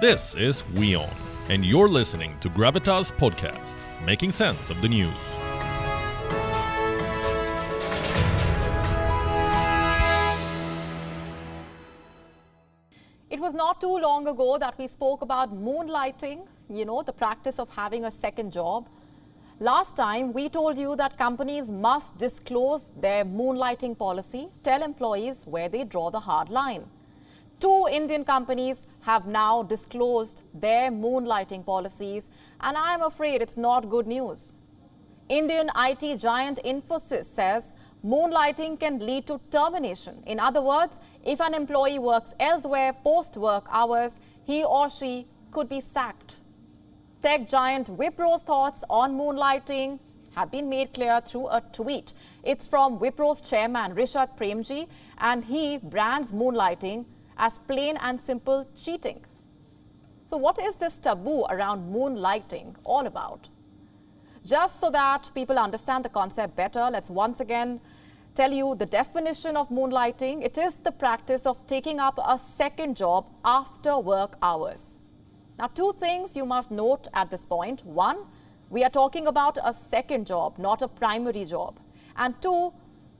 This is WION, and you're listening to Gravitas Podcast, making sense of the news. It was not too long ago that we spoke about moonlighting, you know, the practice of having a second job. Last time, we told you that companies must disclose their moonlighting policy, tell employees where they draw the hard line. Two Indian companies have now disclosed their moonlighting policies, and I am afraid it's not good news. Indian IT giant Infosys says moonlighting can lead to termination. In other words, if an employee works elsewhere post work hours, he or she could be sacked. Tech giant Wipro's thoughts on moonlighting have been made clear through a tweet. It's from Wipro's chairman Rishad Premji, and he brands moonlighting as plain and simple cheating. So, what is this taboo around moonlighting all about? Just so that people understand the concept better, let's once again tell you the definition of moonlighting. It is the practice of taking up a second job after work hours. Now, two things you must note at this point. One, we are talking about a second job, not a primary job. And two,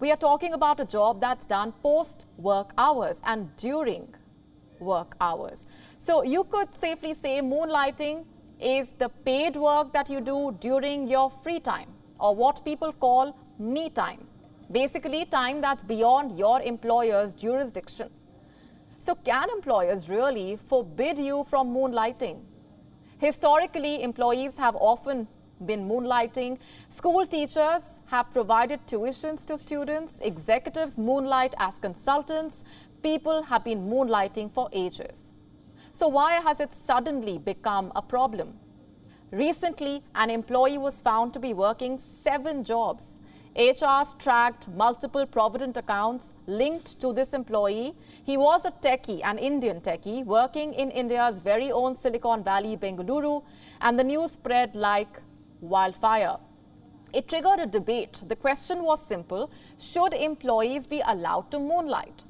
we are talking about a job that's done post work hours and during work hours. So you could safely say moonlighting is the paid work that you do during your free time or what people call me time. Basically, time that's beyond your employer's jurisdiction. So, can employers really forbid you from moonlighting? Historically, employees have often been moonlighting. School teachers have provided tuitions to students. Executives moonlight as consultants. People have been moonlighting for ages. So, why has it suddenly become a problem? Recently, an employee was found to be working seven jobs. HRs tracked multiple Provident accounts linked to this employee. He was a techie, an Indian techie, working in India's very own Silicon Valley, Bengaluru, and the news spread like wildfire. It triggered a debate. The question was simple Should employees be allowed to moonlight?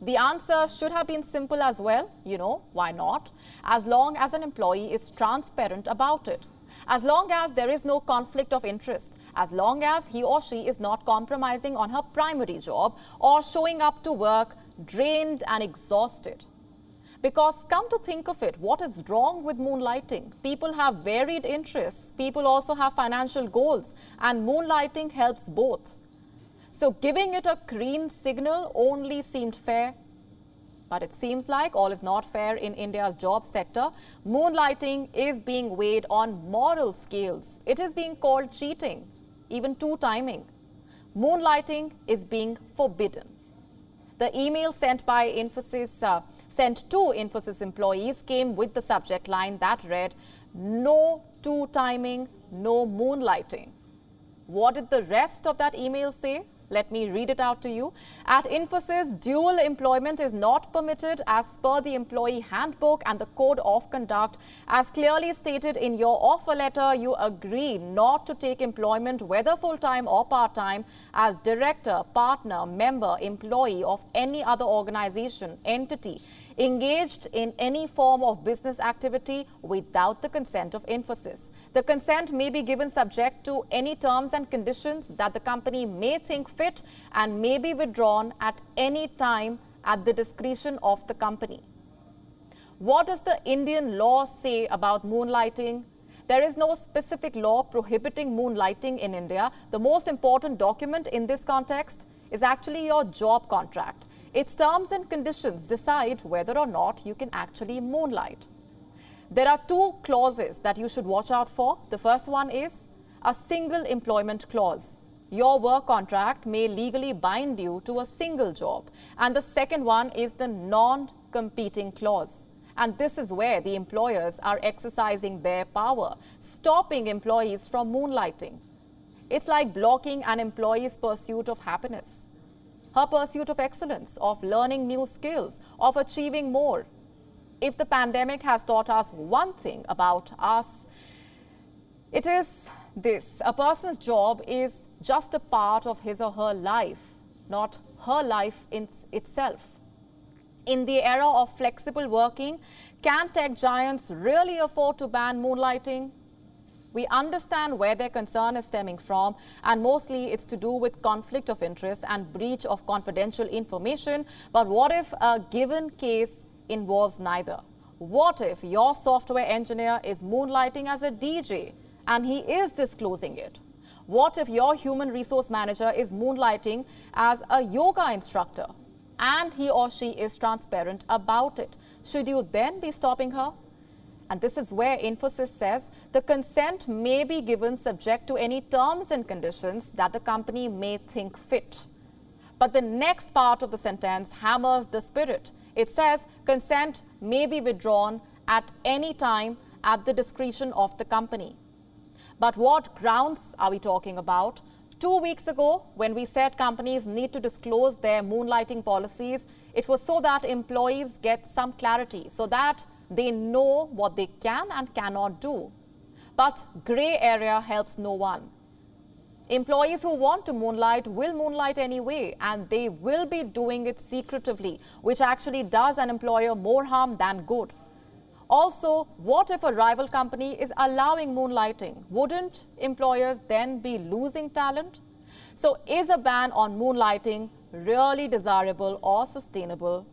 The answer should have been simple as well. You know, why not? As long as an employee is transparent about it. As long as there is no conflict of interest, as long as he or she is not compromising on her primary job or showing up to work drained and exhausted. Because, come to think of it, what is wrong with moonlighting? People have varied interests, people also have financial goals, and moonlighting helps both. So, giving it a green signal only seemed fair. But it seems like all is not fair in India's job sector. Moonlighting is being weighed on moral scales. It is being called cheating, even two timing. Moonlighting is being forbidden. The email sent by Infosys, uh, sent to Infosys employees, came with the subject line that read, "No two timing, no moonlighting." What did the rest of that email say? Let me read it out to you. At Infosys, dual employment is not permitted as per the employee handbook and the code of conduct. As clearly stated in your offer letter, you agree not to take employment, whether full time or part time, as director, partner, member, employee of any other organization, entity engaged in any form of business activity without the consent of Infosys. The consent may be given subject to any terms and conditions that the company may think fit and may be withdrawn at any time at the discretion of the company. What does the Indian law say about moonlighting? There is no specific law prohibiting moonlighting in India. The most important document in this context is actually your job contract. Its terms and conditions decide whether or not you can actually moonlight. There are two clauses that you should watch out for. The first one is a single employment clause. Your work contract may legally bind you to a single job. And the second one is the non competing clause. And this is where the employers are exercising their power, stopping employees from moonlighting. It's like blocking an employee's pursuit of happiness her pursuit of excellence, of learning new skills, of achieving more. If the pandemic has taught us one thing about us, it is this a person's job is just a part of his or her life, not her life in itself. In the era of flexible working, can tech giants really afford to ban moonlighting? We understand where their concern is stemming from, and mostly it's to do with conflict of interest and breach of confidential information. But what if a given case involves neither? What if your software engineer is moonlighting as a DJ and he is disclosing it? What if your human resource manager is moonlighting as a yoga instructor and he or she is transparent about it? Should you then be stopping her? And this is where Infosys says the consent may be given subject to any terms and conditions that the company may think fit. But the next part of the sentence hammers the spirit. It says consent may be withdrawn at any time at the discretion of the company. But what grounds are we talking about? Two weeks ago, when we said companies need to disclose their moonlighting policies, it was so that employees get some clarity, so that they know what they can and cannot do. But grey area helps no one. Employees who want to moonlight will moonlight anyway, and they will be doing it secretively, which actually does an employer more harm than good. Also, what if a rival company is allowing moonlighting? Wouldn't employers then be losing talent? So, is a ban on moonlighting really desirable or sustainable?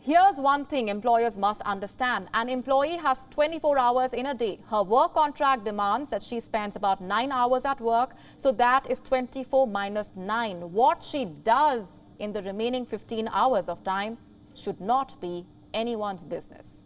Here's one thing employers must understand. An employee has 24 hours in a day. Her work contract demands that she spends about 9 hours at work, so that is 24 minus 9. What she does in the remaining 15 hours of time should not be anyone's business.